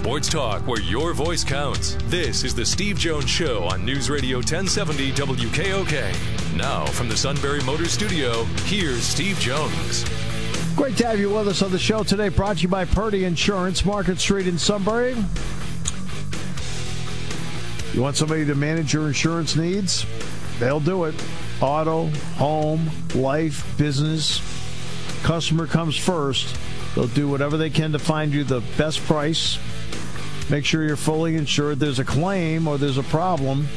Sports talk where your voice counts. This is the Steve Jones Show on News Radio 1070 WKOK. Now from the Sunbury Motor Studio, here's Steve Jones. Great to have you with us on the show today. Brought to you by Purdy Insurance, Market Street in Sunbury. You want somebody to manage your insurance needs? They'll do it. Auto, home, life, business. Customer comes first. They'll do whatever they can to find you the best price. Make sure you're fully insured. There's a claim or there's a problem.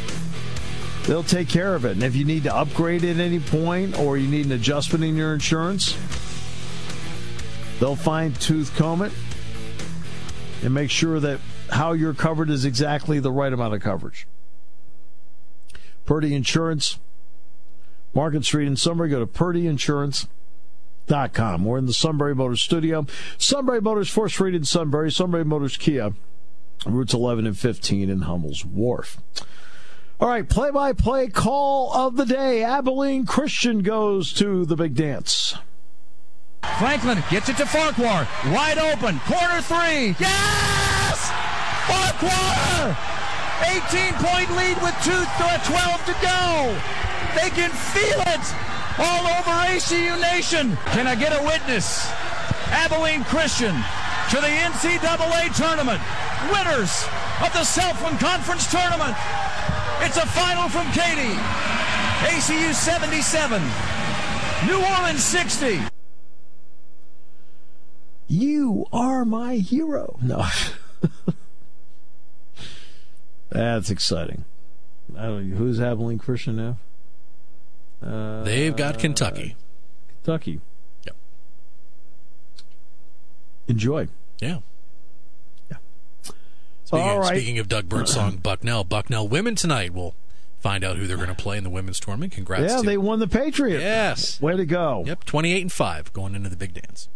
They'll take care of it. And if you need to upgrade at any point or you need an adjustment in your insurance, they'll fine tooth comb it and make sure that how you're covered is exactly the right amount of coverage. Purdy Insurance, Market Street in Sunbury. Go to Purdy Insurance. Dot com. We're in the Sunbury Motors studio. Sunbury Motors, 4th Street in Sunbury. Sunbury Motors Kia, routes 11 and 15 in Hummel's Wharf. All right, play by play call of the day. Abilene Christian goes to the big dance. Franklin gets it to Farquhar. Wide open. Corner three. Yes! Farquhar! 18 point lead with 2 12 to go. They can feel it all over ACU Nation. Can I get a witness? Abilene Christian to the NCAA tournament. Winners of the Southland Conference tournament. It's a final from Katy. ACU 77. New Orleans 60. You are my hero. No. That's exciting. who's Abilene Christian now? Uh, They've got Kentucky. Kentucky. Yep. Enjoy. Yeah. Yeah. Speaking, All right. speaking of Doug Birdsong, Bucknell, Bucknell women tonight will find out who they're going to play in the women's tournament. Congrats! Yeah, to they won the Patriot. Yes, way to go! Yep, twenty-eight and five going into the big dance.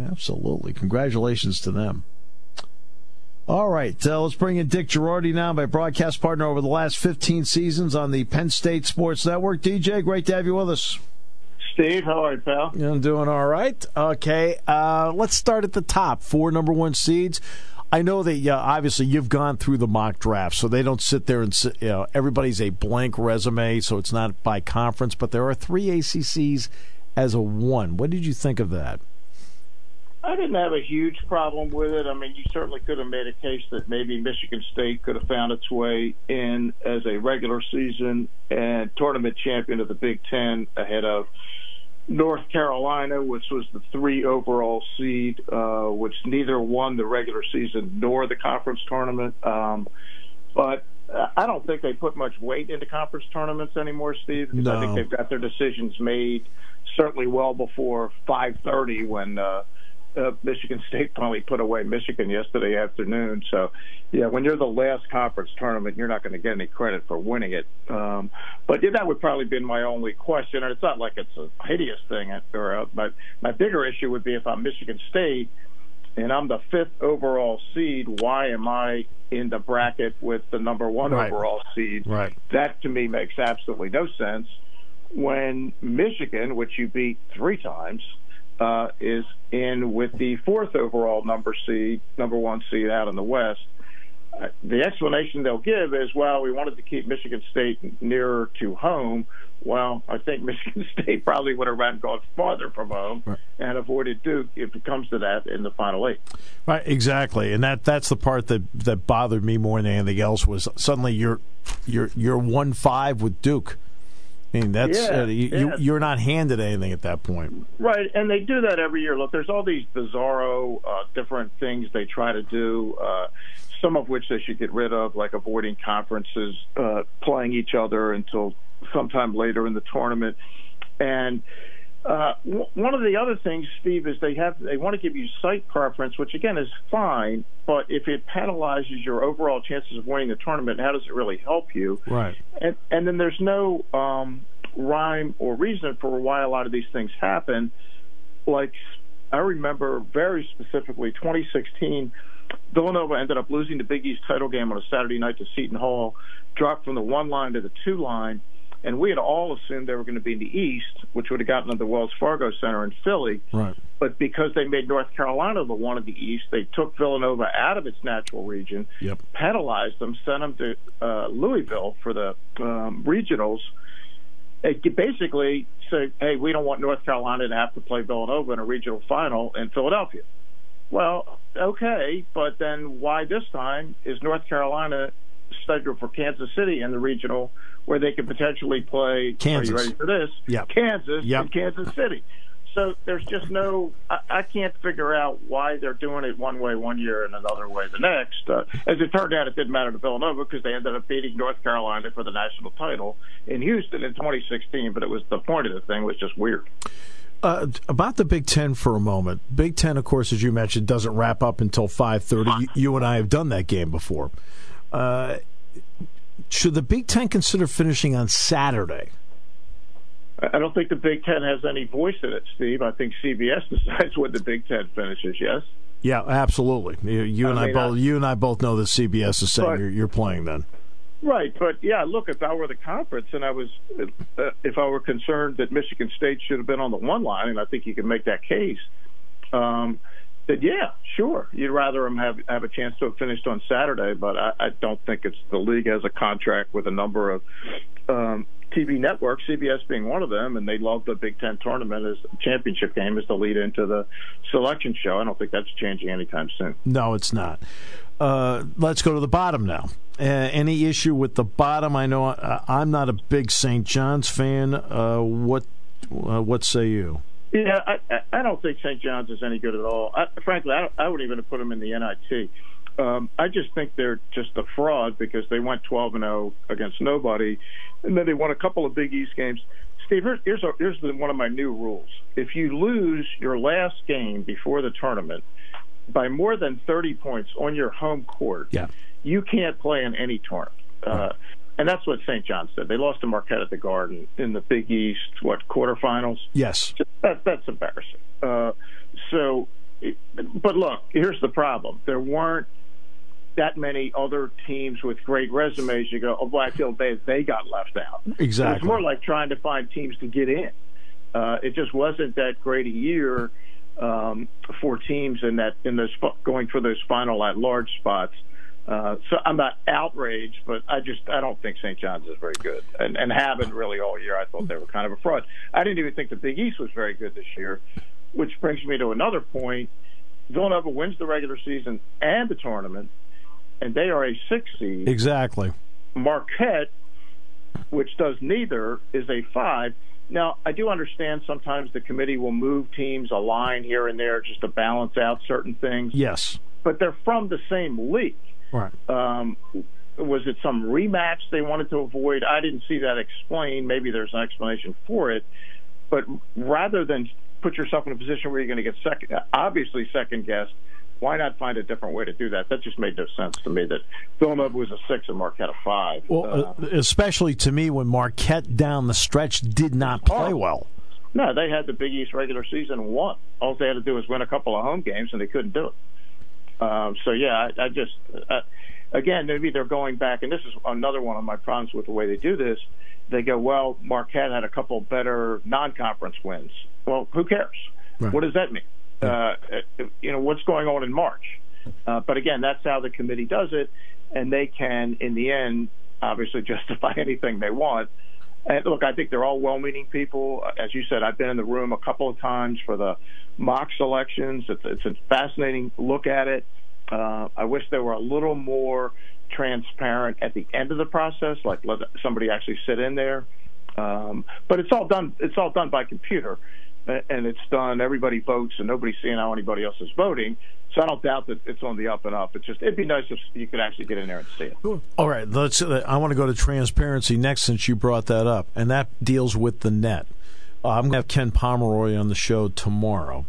Absolutely, congratulations to them. All right, uh, let's bring in Dick Jerardi now, my broadcast partner over the last 15 seasons on the Penn State Sports Network. DJ, great to have you with us. Steve, how are you, pal? I'm doing all right. Okay, uh, let's start at the top. Four number one seeds. I know that uh, obviously you've gone through the mock draft, so they don't sit there and sit, you know everybody's a blank resume, so it's not by conference. But there are three ACCs as a one. What did you think of that? I didn't have a huge problem with it. I mean, you certainly could have made a case that maybe Michigan State could have found its way in as a regular season and tournament champion of the Big Ten ahead of North Carolina, which was the three overall seed, uh, which neither won the regular season nor the conference tournament. Um, but I don't think they put much weight into conference tournaments anymore, Steve. Because no. I think they've got their decisions made certainly well before 5:30 when. Uh, uh, Michigan State finally put away Michigan yesterday afternoon. So, yeah, when you're the last conference tournament, you're not going to get any credit for winning it. Um, but yeah, that would probably be my only question. And it's not like it's a hideous thing, or uh, but my bigger issue would be if I'm Michigan State and I'm the fifth overall seed. Why am I in the bracket with the number one right. overall seed? Right. That to me makes absolutely no sense. When Michigan, which you beat three times uh, is in with the fourth overall number seed, number one seed out in the West. Uh, the explanation they'll give is, well, we wanted to keep Michigan State nearer to home. Well, I think Michigan State probably would have rather gone farther from home right. and avoided Duke if it comes to that in the final eight. Right, exactly, and that that's the part that that bothered me more than anything else was suddenly you're you're you're one five with Duke I mean, that's yeah, uh, you, yeah. are not handed anything at that point, right? And they do that every year. Look, there's all these bizarro, uh, different things they try to do. Uh, some of which they should get rid of, like avoiding conferences, uh, playing each other until sometime later in the tournament, and Uh, w- one of the other things, Steve, is they have they want to give you site preference, which again is fine, but if it penalizes your overall chances of winning the tournament, how does it really help you? Right. And and then there's no um, rhyme or reason for why a lot of these things happen. Like I remember very specifically 2016, Villanova ended up losing the Big East title game on a Saturday night to Seton Hall, dropped from the one line to the two line and we had all assumed they were going to be in the East, which would have gotten to the Wells Fargo Center in Philly. Right. But because they made North Carolina the one of the East, they took Villanova out of its natural region, yep. penalized them, sent them to uh, Louisville for the um, regionals. It basically said, "Hey, we don't want North Carolina to have to play Villanova in a regional final in Philadelphia." Well, okay, but then why this time is North Carolina scheduled for Kansas City in the regional, where they could potentially play. Kansas. Are you ready for this? Yeah. Kansas yep. and Kansas City. So there's just no. I, I can't figure out why they're doing it one way one year and another way the next. Uh, as it turned out, it didn't matter to Villanova because they ended up beating North Carolina for the national title in Houston in 2016. But it was the point of the thing was just weird. Uh, about the Big Ten for a moment. Big Ten, of course, as you mentioned, doesn't wrap up until five thirty. You, you and I have done that game before. Uh, should the Big Ten consider finishing on Saturday? I don't think the Big Ten has any voice in it, Steve. I think CBS decides when the Big Ten finishes. Yes. Yeah, absolutely. You, you and I, mean, I both. I, you and I both know that CBS is saying but, you're, you're, playing then. Right, but yeah, look, if I were the conference and I was, uh, if I were concerned that Michigan State should have been on the one line, and I think you can make that case. Um, that yeah, sure, you'd rather them have have a chance to have finished on Saturday, but I, I don't think it's the league has a contract with a number of um, TV networks, CBS being one of them, and they love the Big Ten tournament as championship game as the lead into the selection show. I don't think that's changing anytime soon. No, it's not. Uh, let's go to the bottom now. Uh, any issue with the bottom? I know uh, I'm not a big St. John's fan. Uh, what uh, what say you? Yeah, I, I don't think St. John's is any good at all. I, frankly, I, I would even put them in the NIT. Um, I just think they're just a fraud because they went 12 and 0 against nobody, and then they won a couple of Big East games. Steve, here's here's, a, here's the, one of my new rules. If you lose your last game before the tournament by more than 30 points on your home court, yeah. you can't play in any tournament. Uh, and that's what St. John's did. They lost to Marquette at the Garden in the Big East, what quarterfinals? Yes, that, that's embarrassing. Uh, so, but look, here's the problem: there weren't that many other teams with great resumes. You go, oh, boy, I feel they they got left out. Exactly. It's more like trying to find teams to get in. Uh, it just wasn't that great a year um, for teams in that in those going for those final at large spots. Uh, so I'm not outraged, but I just I don't think St. John's is very good, and, and haven't really all year. I thought they were kind of a fraud. I didn't even think the Big East was very good this year, which brings me to another point. Villanova wins the regular season and the tournament, and they are a six seed. Exactly. Marquette, which does neither, is a five. Now, I do understand sometimes the committee will move teams a line here and there just to balance out certain things. Yes. But they're from the same league. Right. Um, was it some rematch they wanted to avoid? I didn't see that explained. Maybe there's an explanation for it. But rather than put yourself in a position where you're going to get second, obviously second guessed, why not find a different way to do that? That just made no sense to me. That Villanova was a six and Marquette a five. Well, uh, especially to me when Marquette down the stretch did not play oh. well. No, they had the Big East regular season won. All they had to do was win a couple of home games, and they couldn't do it. Um, so yeah, I, I just uh, again maybe they're going back, and this is another one of my problems with the way they do this. They go, well, Marquette had a couple better non-conference wins. Well, who cares? Right. What does that mean? Uh, you know, what's going on in March? Uh, but again, that's how the committee does it, and they can, in the end, obviously justify anything they want. And look, I think they're all well-meaning people. As you said, I've been in the room a couple of times for the mock selections. It's, a fascinating look at it. Uh, I wish they were a little more transparent at the end of the process, like let somebody actually sit in there. Um, but it's all done. It's all done by computer, and it's done. Everybody votes, and nobody's seeing how anybody else is voting. So I don't doubt that it's on the up and up. It's just it'd be nice if you could actually get in there and see it. All right, let's. Uh, I want to go to transparency next, since you brought that up, and that deals with the net. Uh, I'm going to have Ken Pomeroy on the show tomorrow.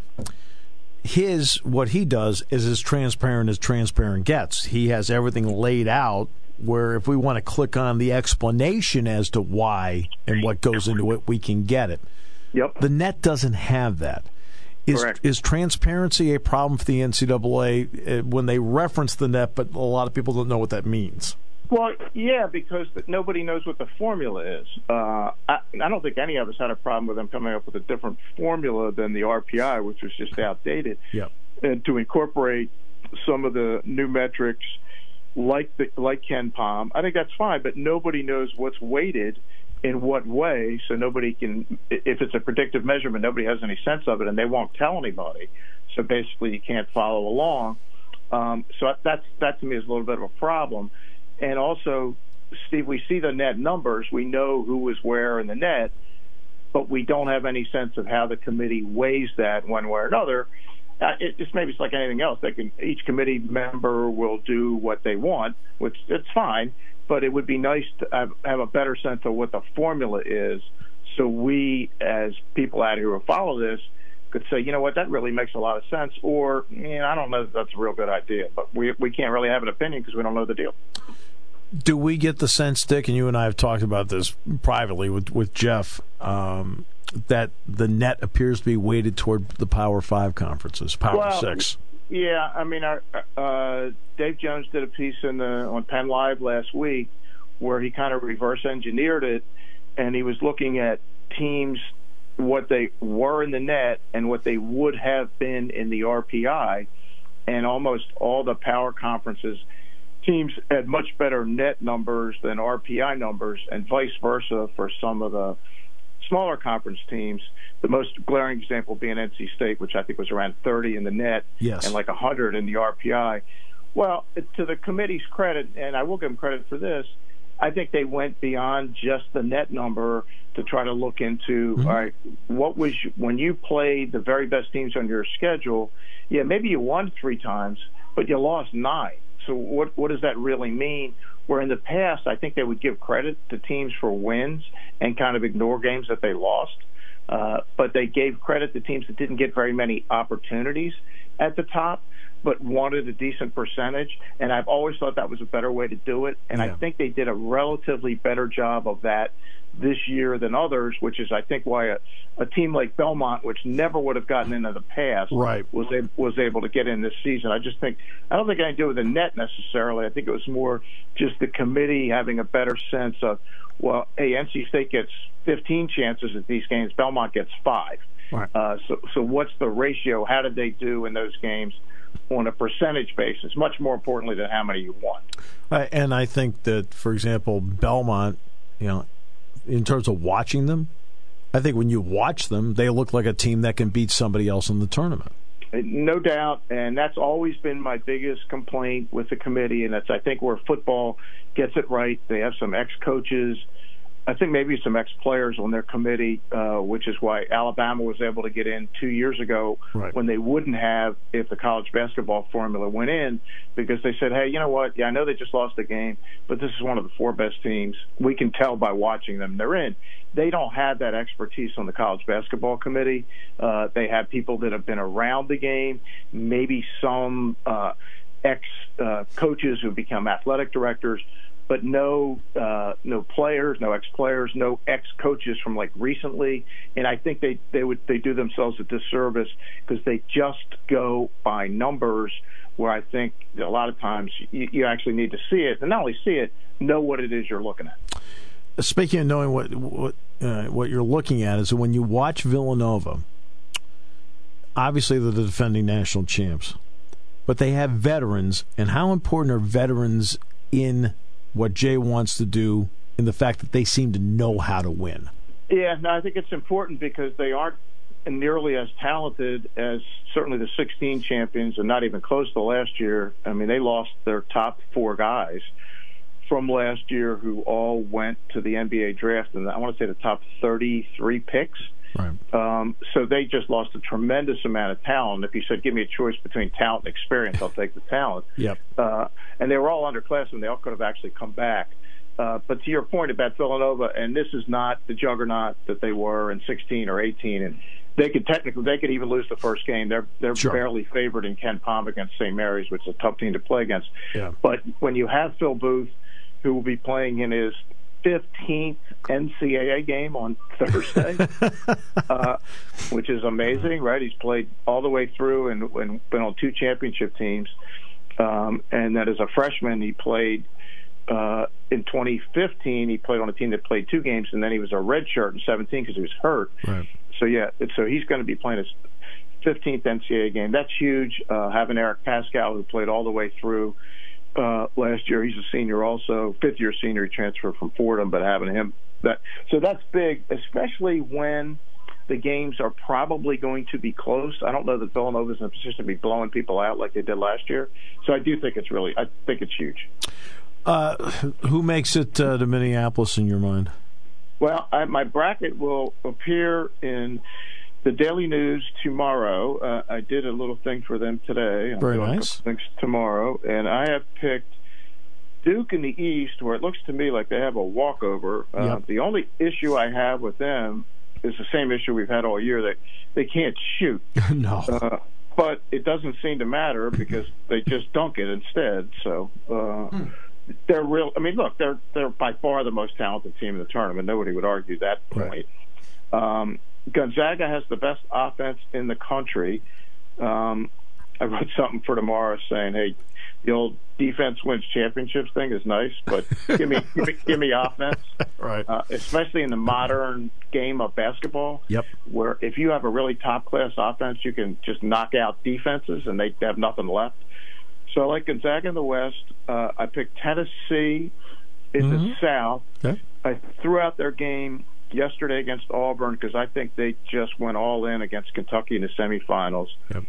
His what he does is as transparent as transparent gets. He has everything laid out. Where if we want to click on the explanation as to why and what goes into it, we can get it. Yep. The net doesn't have that. Is, Correct. is transparency a problem for the NCAA uh, when they reference the net, but a lot of people don't know what that means? Well, yeah, because nobody knows what the formula is. Uh, I, I don't think any of us had a problem with them coming up with a different formula than the RPI, which was just outdated. Yep. And to incorporate some of the new metrics, like the, like KenPom, I think that's fine. But nobody knows what's weighted in what way, so nobody can. If it's a predictive measurement, nobody has any sense of it, and they won't tell anybody. So basically, you can't follow along. Um, so that's that to me is a little bit of a problem. And also, Steve, we see the net numbers. We know who was where in the net, but we don't have any sense of how the committee weighs that one way or another. Uh, it, it's maybe it's like anything else. They can each committee member will do what they want, which it's fine. But it would be nice to have, a better sense of what the formula is, so we as people out here who follow this could say, you know what, that really makes a lot of sense, or you know, I don't know if that's a real good idea, but we we can't really have an opinion because we don't know the deal. Do we get the sense, Dick, and you and I have talked about this privately with with Jeff, um, that the net appears to be weighted toward the Power Five conferences, Power Well, Six? Yeah, I mean, our, uh, Dave Jones did a piece in the on Penn Live last week where he kind of reverse engineered it, and he was looking at teams what they were in the net and what they would have been in the RPI, and almost all the power conferences teams had much better net numbers than RPI numbers, and vice versa for some of the smaller conference teams. The most glaring example being NC State, which I think was around 30 in the net Yes. and like 100 in the RPI. Well, to the committee's credit, and I will give them credit for this, I think they went beyond just the net number to try to look into mm-hmm. all right, what was when you played the very best teams on your schedule. Yeah, maybe you won three times, but you lost nine. So what what does that really mean? Where in the past, I think they would give credit to teams for wins and kind of ignore games that they lost. Uh, but they gave credit to teams that didn't get very many opportunities at the top, but wanted a decent percentage. And I've always thought that was a better way to do it. And I think they did a relatively better job of that this year than others, which is, I think, why a, a team like Belmont, which never would have gotten into the past, Right. was able, was able to get in this season. I just think I don't think to do with the net necessarily. I think it was more just the committee having a better sense of, well, hey, NC State gets 15 chances at these games, Belmont gets five. Right. Uh, so, so what's the ratio? How did they do in those games on a percentage basis? Much more importantly than how many you won. Uh, and I think that, for example, Belmont, you know, in terms of watching them, I think when you watch them, they look like a team that can beat somebody else in the tournament. No doubt, and that's always been my biggest complaint with the committee, and that's I think where football gets it right. They have some ex-coaches, I think maybe some ex-players on their committee, uh, which is why Alabama was able to get in two years ago Right. when they wouldn't have if the college basketball formula went in, because they said, hey, you know what? Yeah, I know they just lost the game, but this is one of the four best teams. We can tell by watching them they're in. They don't have that expertise on the college basketball committee. Uh, they have people that have been around the game, maybe some uh, ex uh, coaches who become athletic directors, but no uh, no players, no ex players, no ex coaches from like recently. And I think they they would they do themselves a disservice because they just go by numbers. Where I think a lot of times you, you actually need to see it, and not only see it, know what it is you're looking at. Speaking of knowing what what uh, what you're looking at is when you watch Villanova. Obviously, they're the defending national champs, but they have veterans, and how important are veterans in what Jay wants to do? In the fact that they seem to know how to win. Yeah, no, I think it's important because they aren't nearly as talented as certainly the 16 champions, and not even close to last year. I mean, they lost their top four guys from last year who all went to the NBA draft, and I want to say the top 33 picks. Right. Um, so they just lost a tremendous amount of talent. If you said, give me a choice between talent and experience, I'll take the talent. Yep. Uh, and they were all underclassmen. They all could have actually come back. Uh, but to your point about Villanova, and this is not the juggernaut that they were in 16 or 18, and they could technically they could even lose the first game. They're they're sure. barely favored in KenPom against St. Mary's, which is a tough team to play against. Yeah. But when you have Phil Booth, who will be playing in his 15th NCAA game on Thursday, uh, which is amazing, right? He's played all the way through and, and been on two championship teams. Um, and that as a freshman, he played uh, in 2015. He played on a team that played two games, and then he was a redshirt in 17 because he was hurt. Right. So yeah, so he's going to be playing his 15th NCAA game. That's huge. Uh, having Eric Paschall, who played all the way through uh, last year. He's a senior also, fifth year senior. He transferred from Fordham, but having him that so that's big, especially when the games are probably going to be close. I don't know that Villanova's in a position to be blowing people out like they did last year. So I do think it's really, I think it's huge. Uh, who makes it uh, to Minneapolis in your mind? Well, I, my bracket will appear in the Daily News tomorrow. Uh, I did a little thing for them today. I'm Very nice. Things tomorrow, and I have picked Duke in the East, where it looks to me like they have a walkover. Uh, yep. The only issue I have with them is the same issue we've had all year. That they, they can't shoot. no. Uh, but it doesn't seem to matter because they just dunk it instead. So. Uh, hmm they're real. I mean, look, they're they're by far the most talented team in the tournament. Nobody would argue that point. Right. Um, Gonzaga has the best offense in the country. Um, I wrote something for tomorrow saying, "Hey, the old defense wins championships thing is nice, but give me give me, give me offense, right? Uh, especially in the modern game of basketball, yep. Where if you have a really top class offense, you can just knock out defenses and they have nothing left. So I like Gonzaga in the West. Uh, I picked Tennessee in mm-hmm. the South. Okay. I threw out their game yesterday against Auburn because I think they just went all in against Kentucky in the semifinals. Yep.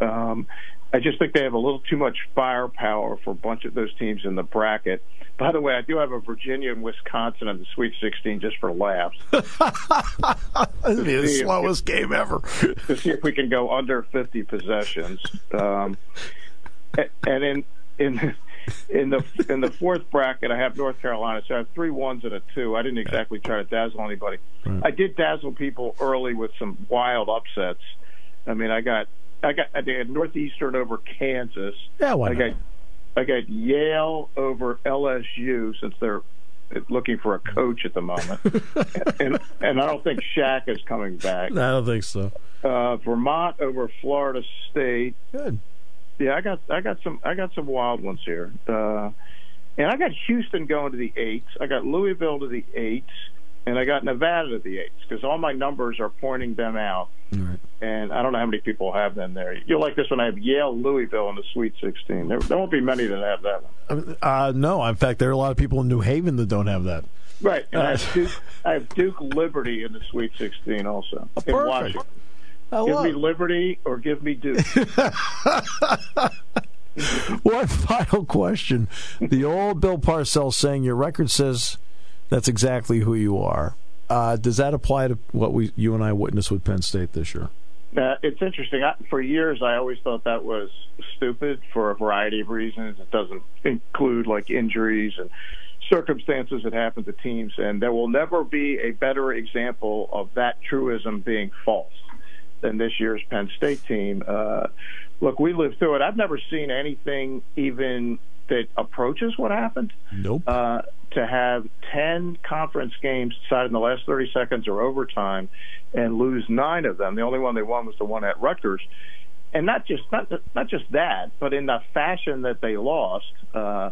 Um, I just think they have a little too much firepower for a bunch of those teams in the bracket. By the way, I do have a Virginia and Wisconsin in the Sweet 16 just for laughs. It'll be the slowest if, game ever. to see if we can go under 50 possessions. Um, and in in in the in the fourth bracket, I have North Carolina. So I have three ones and a two. I didn't exactly try to dazzle anybody. Right. I did dazzle people early with some wild upsets. I mean, I got I got I did Northeastern over Kansas. Yeah, why I not? got I got Yale over LSU since they're looking for a coach at the moment, and and I don't think Shaq is coming back. I don't think so. Uh, Vermont over Florida State. Good. Yeah, I got I got some I got some wild ones here. Uh, and I got Houston going to the eights. I got Louisville to the eights, and I got Nevada to the eights because all my numbers are pointing them out. Right. And I don't know how many people have them there. You'll like this one. I have Yale, Louisville in the Sweet 16. There, there won't be many that have that one. Uh, no, in fact, there are a lot of people in New Haven that don't have that. Right. And uh, I, have Duke, I have Duke Liberty in the Sweet 16 also in perfect. Washington. give me Liberty or give me Duke. One final question. The old Bill Parcells saying your record says that's exactly who you are. Uh, does that apply to what we you and I witnessed with Penn State this year? Uh, it's interesting. I, for years, I always thought that was stupid for a variety of reasons. It doesn't include like injuries and circumstances that happen to teams, and there will never be a better example of that truism being false than this year's Penn State team. Uh, look, we lived through it. I've never seen anything even that approaches what happened. Nope. Uh, to have 10 conference games decided in the last 30 seconds or overtime and lose nine of them. The only one they won was the one at Rutgers. And not just not not just that, but in the fashion that they lost, uh,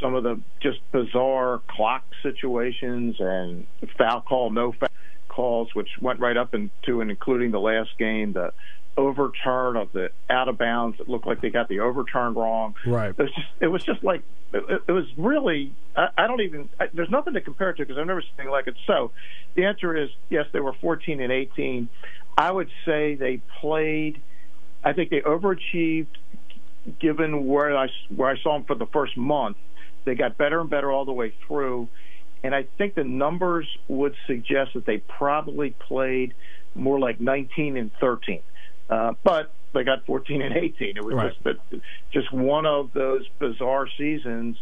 some of the just bizarre clock situations and foul call, no foul calls, which went right up into and including the last game, the overturn of the out of bounds. It looked like they got the overturn wrong. Right. It was just, it was just like it, it was really. I, I don't even. I, there's nothing to compare it to because I've never seen anything like it. So, the answer is yes. They were 14 and 18. I would say they played. I think they overachieved, given where I where I saw them for the first month. They got better and better all the way through and I think the numbers would suggest that they probably played more like 19 and 13. Uh, but they got 14 and 18. It was right. just just one of those bizarre seasons.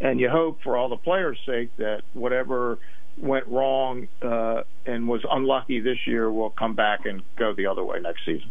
and you hope for all the players' sake that whatever went wrong uh, and was unlucky this year will come back and go the other way next season.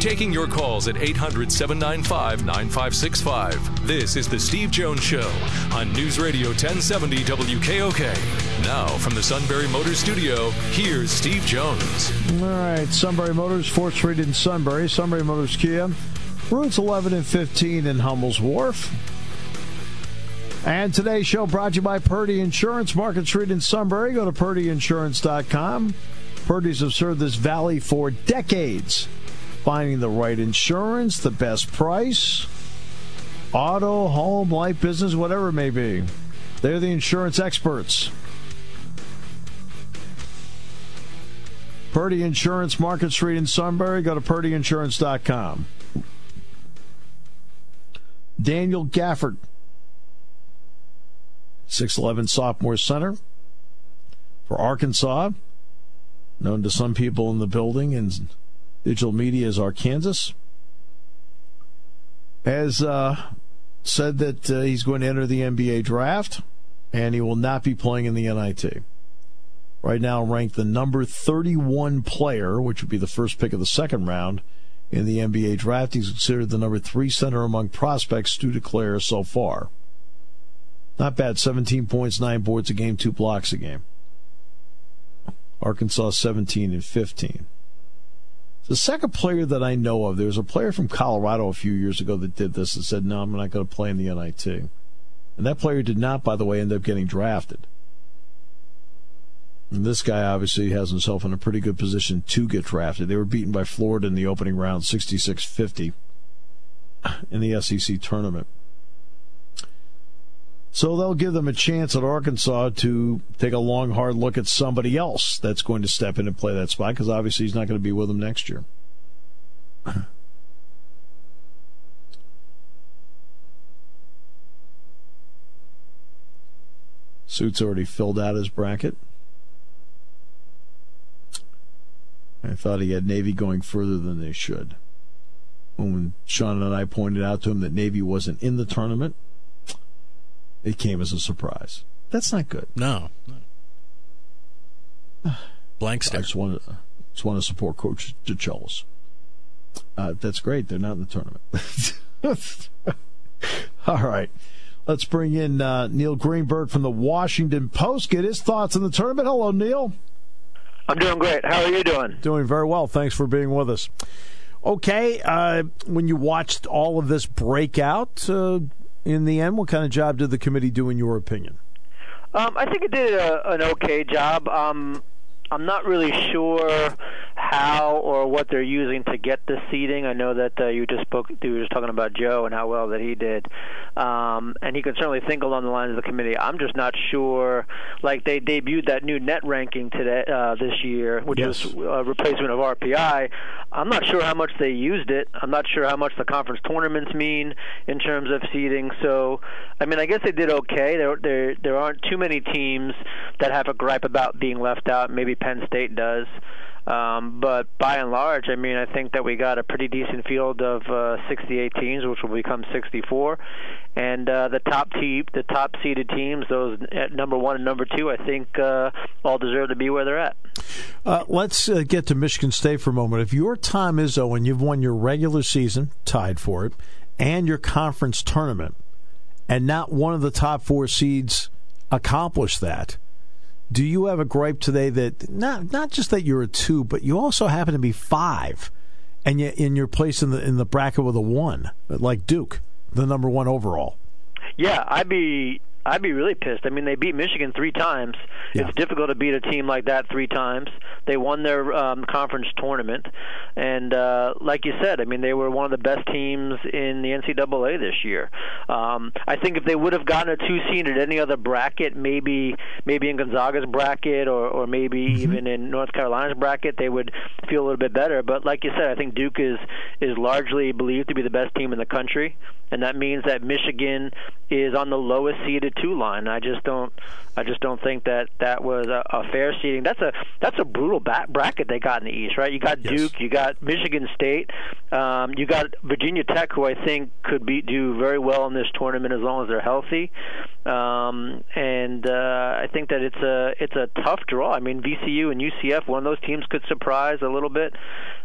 Taking your calls at 800 795 9565. This is The Steve Jones Show on News Radio 1070 WKOK. Now, from the Sunbury Motors Studio, here's Steve Jones. All right, Sunbury Motors, 4th Street in Sunbury. Sunbury Motors Kia. Routes 11 and 15 in Hummel's Wharf. And today's show brought to you by Purdy Insurance, Market Street in Sunbury. Go to purdyinsurance.com. Purdy's have served this valley for decades finding the right insurance, the best price, auto, home, life, business, whatever it may be. They're the insurance experts. Purdy Insurance, Market Street in Sunbury. Go to purdyinsurance.com. Daniel Gafford, 6'11 sophomore center for Arkansas, known to some people in the building and digital media is Arkansas, has uh, said that uh, he's going to enter the NBA draft and he will not be playing in the NIT. Right now, ranked the number 31 player, which would be the first pick of the second round in the NBA draft. He's considered the number three center among prospects to declare so far. Not bad. 17 points, nine boards a game, two blocks a game. Arkansas 17 and 15. The second player that I know of, there was a player from Colorado a few years ago that did this and said, no, I'm not going to play in the NIT. And that player did not, by the way, end up getting drafted. And this guy obviously has himself in a pretty good position to get drafted. They were beaten by Florida in the opening round, 66 50 in the SEC tournament. So they'll give them a chance at Arkansas to take a long, hard look at somebody else that's going to step in and play that spot because obviously he's not going to be with them next year. Suit's already filled out his bracket. I thought he had Navy going further than they should. When Sean and I pointed out to him that Navy wasn't in the tournament, it came as a surprise. That's not good. No. Blank stare. I just want to, just want to support Coach DeChellis. Uh, that's great. They're not in the tournament. All right. Let's bring in uh, Neil Greenberg from the Washington Post. Get his thoughts on the tournament. Hello, Neil. I'm doing great. How are you doing? Doing very well. Thanks for being with us. Okay, uh, when you watched all of this breakout, uh, in the end? What kind of job did the committee do, in your opinion? Um, I think it did a, an okay job. Um, I'm not really sure how or what they're using to get the seeding. I know that uh, you just spoke. You were just talking about Joe and how well that he did, um, and he can certainly think along the lines of the committee. I'm just not sure. Like they debuted that new net ranking today uh, this year, which yes. is a replacement of RPI. I'm not sure how much they used it. I'm not sure how much the conference tournaments mean in terms of seeding. So, I mean, I guess they did okay. There, there, there aren't too many teams that have a gripe about being left out. Maybe Penn State does. Um, but by and large, I mean, I think that we got a pretty decent field of uh, 68 teams, which will become 64, and uh, the top team, the top seeded teams, those at number one and number two, I think uh, all deserve to be where they're at. Uh, let's uh, get to Michigan State for a moment. If your time is, and you've won your regular season, tied for it, and your conference tournament, and not one of the top four seeds accomplished that do you have a gripe today that not not just that you're a two, but you also happen to be five, and you in your place in the in the bracket with a one, like Duke, the number one overall? Yeah, I'd be I'd be really pissed. I mean, they beat Michigan three times. Yeah. It's difficult to beat a team like that three times. They won their um, conference tournament, and uh, like you said, I mean, they were one of the best teams in the NCAA this year. Um, I think if they would have gotten a two seed at any other bracket, maybe maybe in Gonzaga's bracket or or maybe mm-hmm. even in North Carolina's bracket, they would feel a little bit better. But like you said, I think Duke is is largely believed to be the best team in the country and that means that Michigan is on the lowest seeded two line. I just don't, I just don't think that that was a, a fair seeding. That's a that's a brutal back bracket they got in the East, right? You got yes. Duke, you got Michigan State, um, you got Virginia Tech, who I think could be do very well in this tournament as long as they're healthy, um, and uh, I think that it's a it's a tough draw. I mean, VCU and UCF, one of those teams could surprise a little bit.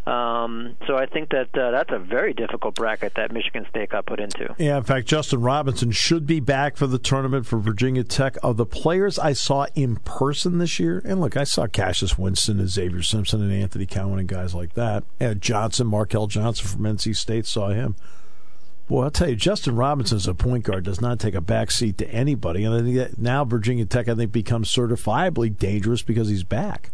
Um, so I think that uh, that's a very difficult bracket that Michigan State got put into. Yeah, in fact, Justin Robinson should be back for the tournament for Virginia Tech. Of the players I saw in person this year, and look, I saw Cassius Winston and Xavier Simpson and Anthony Cowan and guys like that. And Johnson, Markell Johnson from NC State, saw him. Boy, I'll tell you, Justin Robinson as a point guard does not take a back seat to anybody. And I think now Virginia Tech, I think, becomes certifiably dangerous because he's back.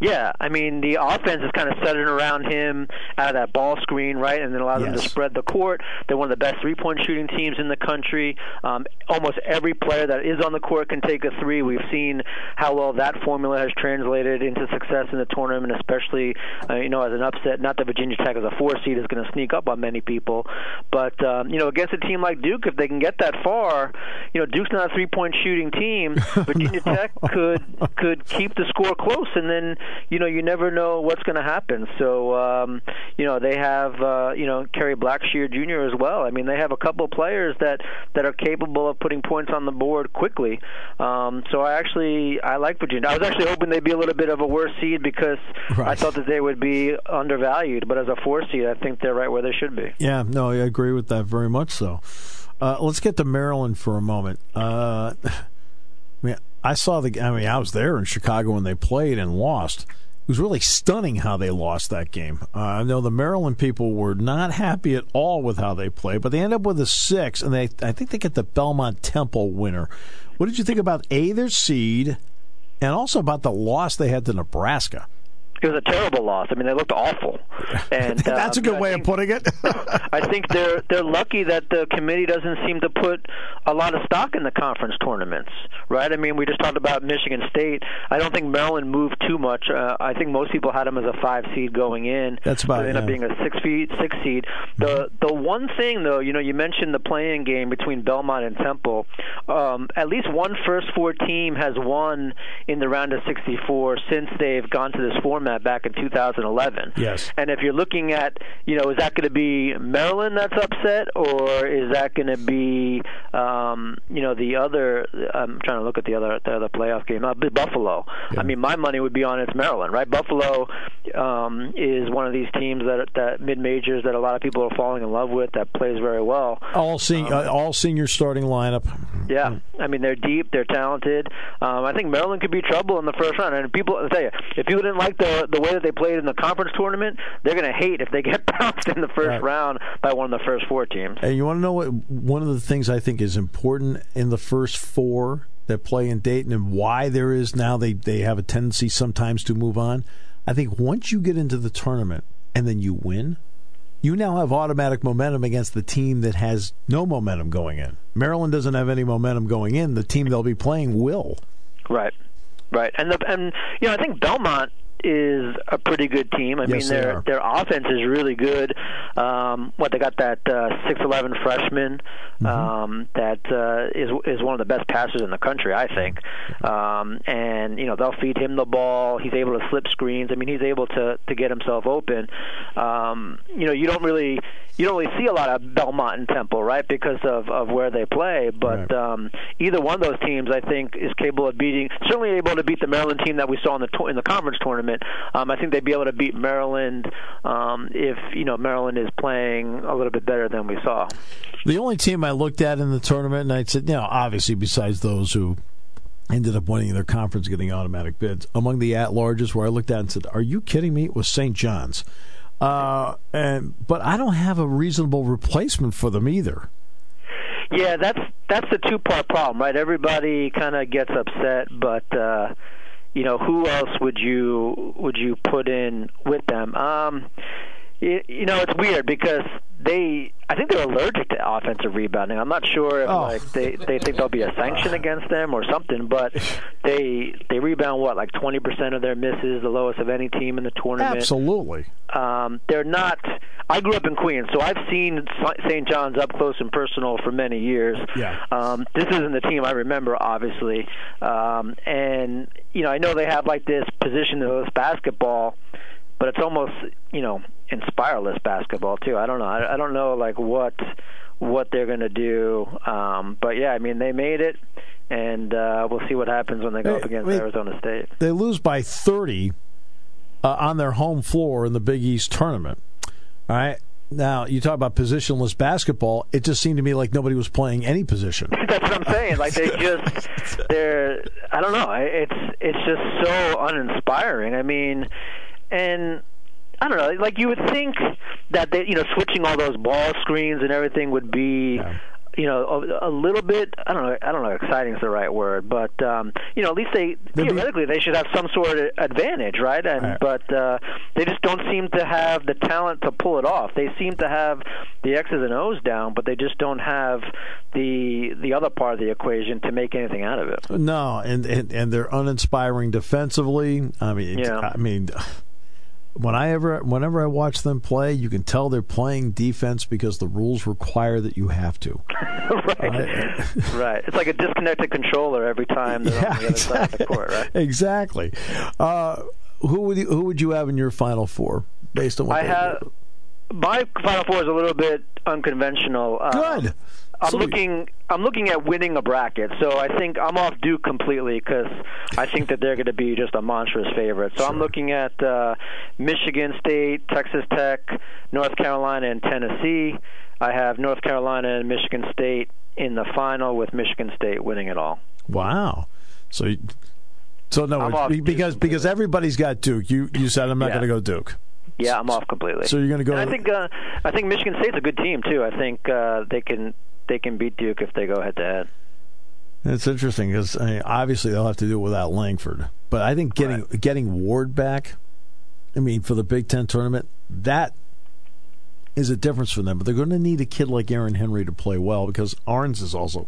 Yeah, I mean the offense is kind of centered around him out of that ball screen, right, and then allows yes. them to spread the court. They're one of the best three-point shooting teams in the country. Um, almost every player that is on the court can take a three. We've seen how well that formula has translated into success in the tournament, especially uh, you know as an upset. Not that Virginia Tech as a four seed is going to sneak up on many people, but um, you know against a team like Duke, if they can get that far, you know Duke's not a three-point shooting team. Virginia no. Tech could could keep the score close, and then you know you never know what's going to happen. So um, you know they have uh, you know Kerry Blackshear Jr. as well. I mean they have a couple of players that that are capable of putting points on the board quickly. Um, so I actually I like Virginia. I was actually hoping they'd be a little bit of a worse seed because right. I thought that they would be undervalued. But as a four seed, I think they're right where they should be. Yeah, no, I agree with that very much. So. Uh, let's get to Maryland for a moment. Uh, I saw the. I mean, I was there in Chicago when they played and lost. It was really stunning how they lost that game. Uh, I know the Maryland people were not happy at all with how they played, but they end up with a six, and they I think they get the Belmont Temple winner. What did you think about a their seed, and also about the loss they had to Nebraska? It was a terrible loss. I mean, they looked awful. And that's a good way think, of putting it. I think they're they're lucky that the committee doesn't seem to put a lot of stock in the conference tournaments, right? I mean, we just talked about Michigan State. I don't think Maryland moved too much. Uh, I think most people had them as a five seed going in. That's about. They end up being a six feet six seed. The mm-hmm. the one thing though, you know, you mentioned the playing game between Belmont and Temple. Um, at least one first four team has won in the round of 64 since they've gone to this format that back in 2011. Yes. And if you're looking at, you know, is that going to be Maryland that's upset, or is that going to be, um, you know, the other? I'm trying to look at the other the other playoff game. Uh, Buffalo. Yeah. I mean, my money would be on it's Maryland, right? Buffalo um, is one of these teams that that mid majors that a lot of people are falling in love with that plays very well. All sen- um, uh, all senior starting lineup. Yeah, I mean they're deep, they're talented. Um, I think Maryland could be trouble in the first round. And people, I tell you, if people didn't like the the way that they played in the conference tournament, they're going to hate if they get bounced in the first right. round by one of the first four teams. And you want to know what? One of the things I think is important in the first four that play in Dayton and why there is now they, they have a tendency sometimes to move on. I think once you get into the tournament and then you win, you now have automatic momentum against the team that has no momentum going in. Maryland doesn't have any momentum going in. The team they'll be playing will. Right. Right. And the and you know, I think Belmont is a pretty good team. I yes, mean, their their offense is really good. Um, what they got that uh, six eleven freshman mm-hmm. um, that uh, is is one of the best passers in the country, I think. Um, and you know they'll feed him the ball. He's able to slip screens. I mean, he's able to to get himself open. Um, you know, you don't really you don't really see a lot of Belmont and Temple, right, because of of where they play. But right. um, either one of those teams, I think, is capable of beating. Certainly able to beat the Maryland team that we saw in the to- in the conference tournament. Um, I think they'd be able to beat Maryland um, if you know Maryland is playing a little bit better than we saw. The only team I looked at in the tournament, and I said, you know, obviously besides those who ended up winning their conference, getting automatic bids, among the at-larges, where I looked at and said, "Are you kidding me?" It was St. John's. Uh, and but I don't have a reasonable replacement for them either. Yeah, that's that's the two part problem, right? Everybody kind of gets upset, but uh, you know, who else would you would you put in with them? Um, you, you know, it's weird because they I think they're allergic to offensive rebounding. I'm not sure if oh. like they they think there'll be a sanction against them or something, but they they rebound what like 20% of their misses, the lowest of any team in the tournament. Absolutely. Um, they're not. I grew up in Queens, so I've seen St. John's up close and personal for many years. Yeah. Um, this isn't the team I remember, obviously, um, and you know I know they have like this position in basketball but it's almost you know inspireless basketball too. I don't know. I, I don't know like what what they're going to do. Um, but yeah, I mean they made it, and uh, we'll see what happens when they go up against I mean, Arizona State. They lose by thirty uh, on their home floor in the Big East tournament. All right. Now you talk about positionless basketball. It just seemed to me like nobody was playing any position. That's what I'm saying. Like they just, they're. I don't know. It's it's just so uninspiring. I mean, and I don't know. Like you would think that they, you know, switching all those ball screens and everything would be. Yeah. You know, a, a little bit. I don't know. I don't know. Exciting is the right word, but um, you know, at least they theoretically they should have some sort of advantage, right? And right. but uh, they just don't seem to have the talent to pull it off. They seem to have the X's and O's down, but they just don't have the the other part of the equation to make anything out of it. No, and and, and they're uninspiring defensively. I mean, yeah. I mean when I ever whenever I watch them play, you can tell they're playing defense because the rules require that you have to. right. right. It's like a disconnected controller every time they're yeah, on the other exactly. side of the court, right? Exactly. Uh, who would you, who would you have in your final four based on what I have? My final four is a little bit unconventional. Uh, Good. I'm so looking. I'm looking at winning a bracket, so I think I'm off Duke completely because I think that they're going to be just a monstrous favorite. So sure. I'm looking at uh, Michigan State, Texas Tech, North Carolina, and Tennessee. I have North Carolina and Michigan State in the final, with Michigan State winning it all. Wow. So, so no, because because everybody's got Duke. You you said I'm not yeah. going to go Duke. Yeah, I'm off completely. So you're going to go. And I think uh, I think Michigan State's a good team too. I think uh, they can they can beat Duke if they go head to head. It's interesting because I mean, obviously they'll have to do it without Langford, but I think getting right. getting Ward back, I mean, for the Big Ten tournament, that is a difference for them. But they're going to need a kid like Aaron Henry to play well because Ahrens is also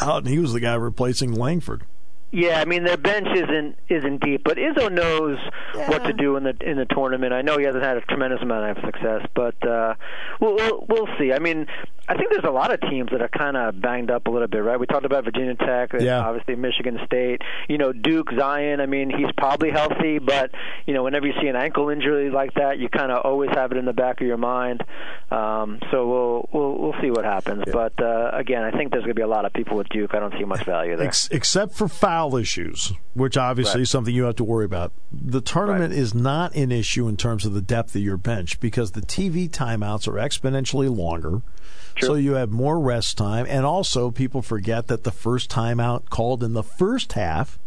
out, and he was the guy replacing Langford. Yeah, I mean their bench isn't isn't deep, but Izzo knows yeah. what to do in the in the tournament. I know he hasn't had a tremendous amount of success, but uh, we'll, we'll we'll see. I mean, I think there's a lot of teams that are kind of banged up a little bit, right? We talked about Virginia Tech, yeah. obviously Michigan State. You know, Duke Zion. I mean, he's probably healthy, but you know, whenever you see an ankle injury like that, you kind of always have it in the back of your mind. Um, so we'll we'll we'll see what happens. Yeah. But uh, again, I think there's going to be a lot of people with Duke. I don't see much value there, Ex- except for foul issues, which obviously right. is something you have to worry about. The tournament right. is not an issue in terms of the depth of your bench because the TV timeouts are exponentially longer. True. So you have more rest time. And also, people forget that the first timeout called in the first half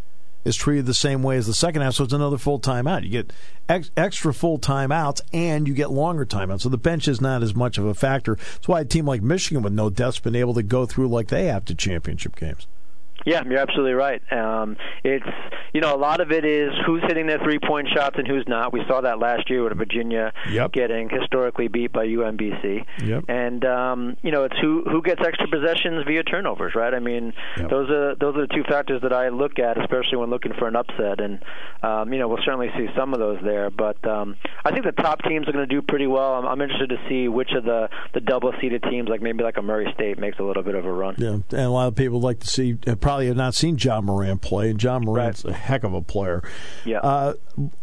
is treated the same way as the second half, so it's another full timeout. You get ex- extra full timeouts and you get longer timeouts. So the bench is not as much of a factor. That's why a team like Michigan with no depth's been able to go through like they have to championship games. Yeah, you're absolutely right. Um, it's you know a lot of it is who's hitting their three point shots and who's not. We saw that last year with Virginia yep. getting historically beat by UMBC. Yep. And um, you know it's who who gets extra possessions via turnovers, right? I mean yep. those are those are the two factors that I look at, especially when looking for an upset. And um, you know we'll certainly see some of those there, but um, I think the top teams are going to do pretty well. I'm, I'm interested to see which of the the double seeded teams, like maybe like a Murray State, makes a little bit of a run. Yeah, and a lot of people like to see. Uh, probably have not seen Ja Morant play, and Ja Morant's right. a heck of a player. Yeah. Uh,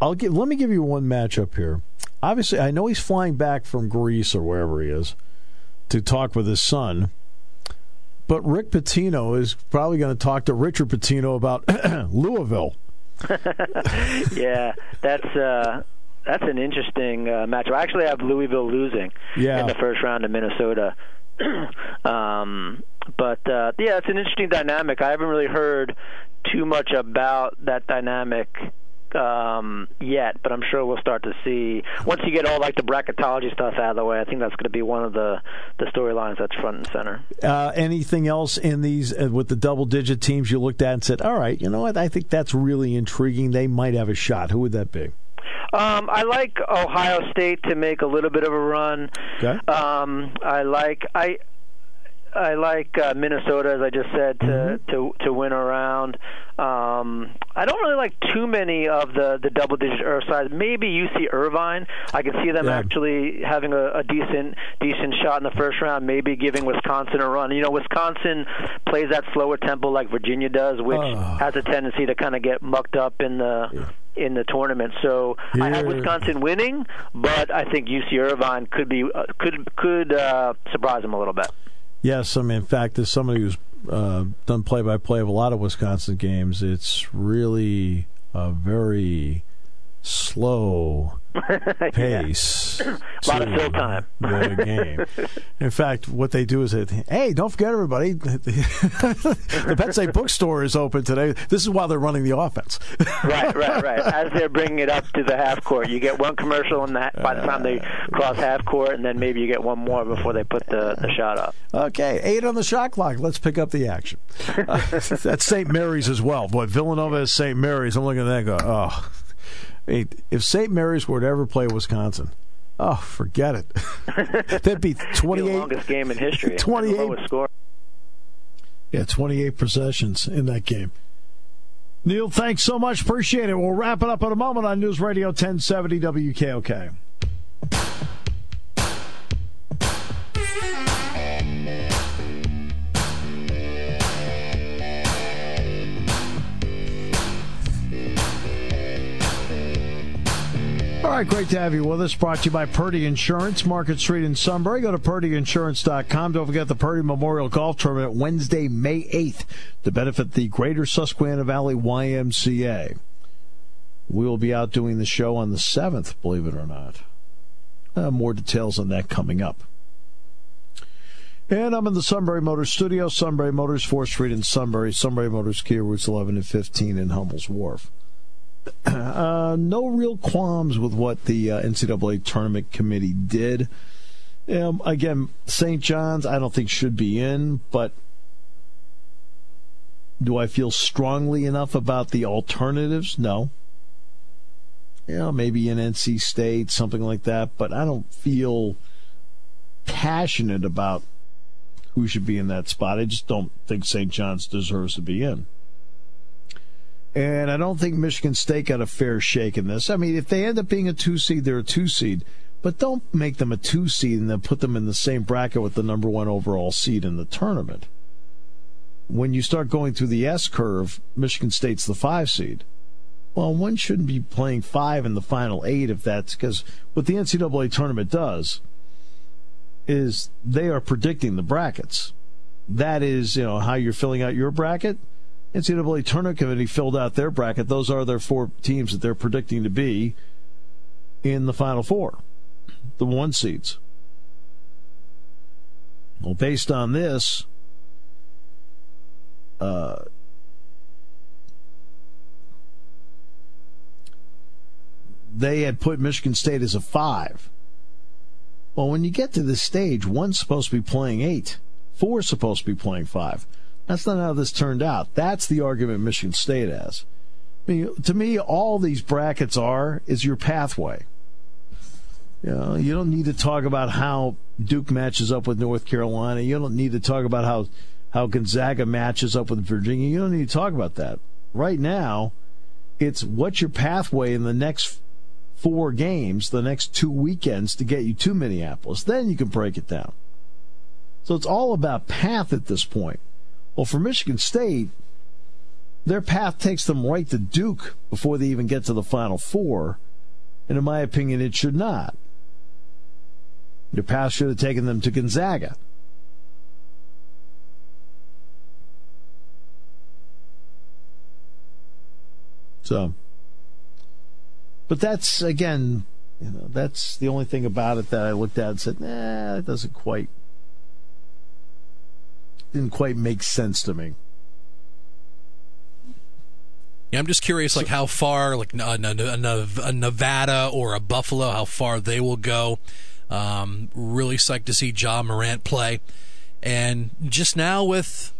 I'll give. Let me give you one matchup here. Obviously, I know he's flying back from Greece or wherever he is to talk with his son. But Rick Pitino is probably going to talk to Richard Pitino about Louisville. yeah, that's uh, that's an interesting uh, matchup. I actually have Louisville losing yeah. in the first round of Minnesota. um, but uh, yeah, it's an interesting dynamic. I haven't really heard too much about that dynamic um, yet, but I'm sure we'll start to see once you get all like the bracketology stuff out of the way. I think that's going to be one of the the storylines that's front and center. Uh, anything else in these uh, with the double digit teams you looked at and said, "All right, you know what? I think that's really intriguing. They might have a shot." Who would that be? Um, I like Ohio State to make a little bit of a run. Okay. Um, I like I I like uh, Minnesota, as I just said, to mm-hmm. to to win around. Um, I don't really like too many of the the double digit Earth sides. Maybe UC Irvine. I can see them yeah. actually having a, a decent decent shot in the first round. Maybe giving Wisconsin a run. You know, Wisconsin plays that slower tempo like Virginia does, which oh. has a tendency to kind of get mucked up in the. Yeah in the tournament. So Here. I have Wisconsin winning, but I think UC Irvine could be uh, could could uh, surprise them a little bit. Yes, I mean, in fact, as somebody who's uh, done play-by-play of a lot of Wisconsin games, it's really a very slow pace. a lot of fill time. the game. In fact, what they do is, that, hey, don't forget everybody, the Betsy bookstore is open today. This is while they're running the offense. right, right, right. As they're bringing it up to the half court, you get one commercial, and that by the time they cross half court, and then maybe you get one more before they put the, the shot up. Okay, eight on the shot clock. Let's pick up the action. Uh, that's St. Mary's as well. Boy, Villanova is St. Mary's. I'm looking at that and go, oh if St. Mary's were to ever play Wisconsin, oh, forget it. That'd be 28. the longest game in history. 28. score. Yeah, 28 possessions in that game. Neil, thanks so much. Appreciate it. We'll wrap it up in a moment on News Radio 1070 WKOK. Right, great to have you with us. Brought to you by Purdy Insurance, Market Street in Sunbury. Go to purdyinsurance.com. Don't forget the Purdy Memorial Golf Tournament Wednesday, May 8th to benefit the Greater Susquehanna Valley YMCA. We will be out doing the show on the 7th, believe it or not. Uh, more details on that coming up. And I'm in the Sunbury Motors studio, Sunbury Motors, 4th Street in Sunbury, Sunbury Motors, Kia Routes 11 and 15 in Hummel's Wharf. Uh, no real qualms with what the uh, NCAA tournament committee did. Um, again, St. John's, I don't think should be in, but do I feel strongly enough about the alternatives? No. Know, maybe in NC State, something like that, but I don't feel passionate about who should be in that spot. I just don't think St. John's deserves to be in. And I don't think Michigan State got a fair shake in this. I mean, if they end up being a two seed, they're a two seed. But don't make them a two seed and then put them in the same bracket with the number one overall seed in the tournament. When you start going through the S curve, Michigan State's the five seed. Well, one shouldn't be playing five in the final eight if that's because what the NCAA tournament does is they are predicting the brackets. That is, you know, how you're filling out your bracket NCAA tournament committee filled out their bracket. Those are their four teams that they're predicting to be in the Final Four, the one seeds. Well, based on this, uh, they had put Michigan State as a five. Well, when you get to this stage, one's supposed to be playing eight, four's supposed to be playing five. That's not how this turned out. That's the argument Michigan State has. I mean, to me, all these brackets are is your pathway. You know, you don't need to talk about how Duke matches up with North Carolina. You don't need to talk about how how Gonzaga matches up with Virginia. You don't need to talk about that. Right now, it's what's your pathway in the next four games, the next two weekends to get you to Minneapolis. Then you can break it down. So it's all about path at this point. Well, for Michigan State, their path takes them right to Duke before they even get to the Final Four. And in my opinion, it should not. Their path should have taken them to Gonzaga. So, but that's again, you know, that's the only thing about it that I looked at and said, nah, it doesn't quite, didn't quite make sense to me. Yeah, I'm just curious, like how far, like a, a, Nevada or a Buffalo, how far they will go. Um, really psyched to see Ja Morant play, and just now with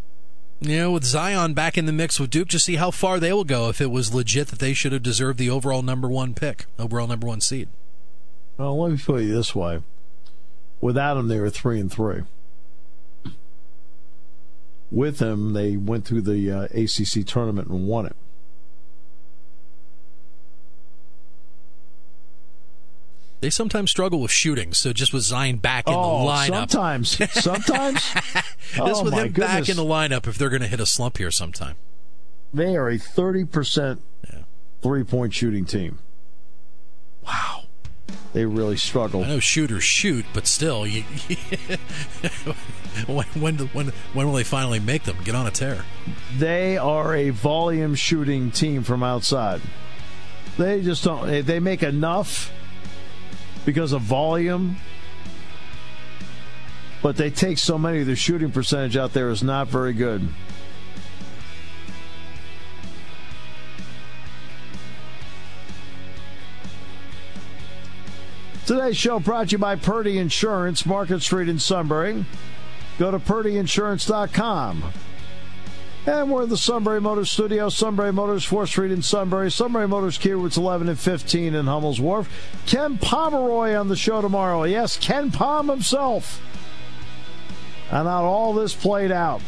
you know, with Zion back in the mix with Duke, just see how far they will go if it was legit that they should have deserved the overall number one pick, overall number one seed. Well, let me put you this way: without him, they were three and three. With him, they went through the uh, ACC tournament and won it. They sometimes struggle with shooting, so just with Zion back in oh, the lineup. Sometimes, sometimes. just oh, with him goodness. back in the lineup, if they're going to hit a slump here sometime. They are a thirty percent three-point shooting team. Wow, they really struggle. I know shooters shoot, but still, you, when, when when when will they finally make them get on a tear? They are a volume shooting team from outside. They just don't. Eh, they make enough because of volume. But they take so many, their shooting percentage out there is not very good. Today's show brought to you by Purdy Insurance, Market Street in Sunbury. Go to purdyinsurance.com. And we're in the Sunbury Motors studio. Sunbury Motors, 4th Street in Sunbury. Sunbury Motors Routes 11 and 15 in Hummel's Wharf. Ken Pomeroy on the show tomorrow. Yes, Ken Pom himself. And how all this played out.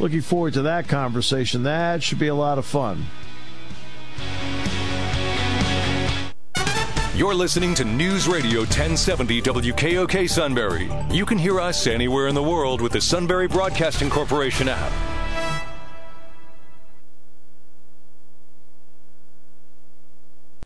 Looking forward to that conversation. That should be a lot of fun. You're listening to News Radio 1070 WKOK Sunbury. You can hear us anywhere in the world with the Sunbury Broadcasting Corporation app.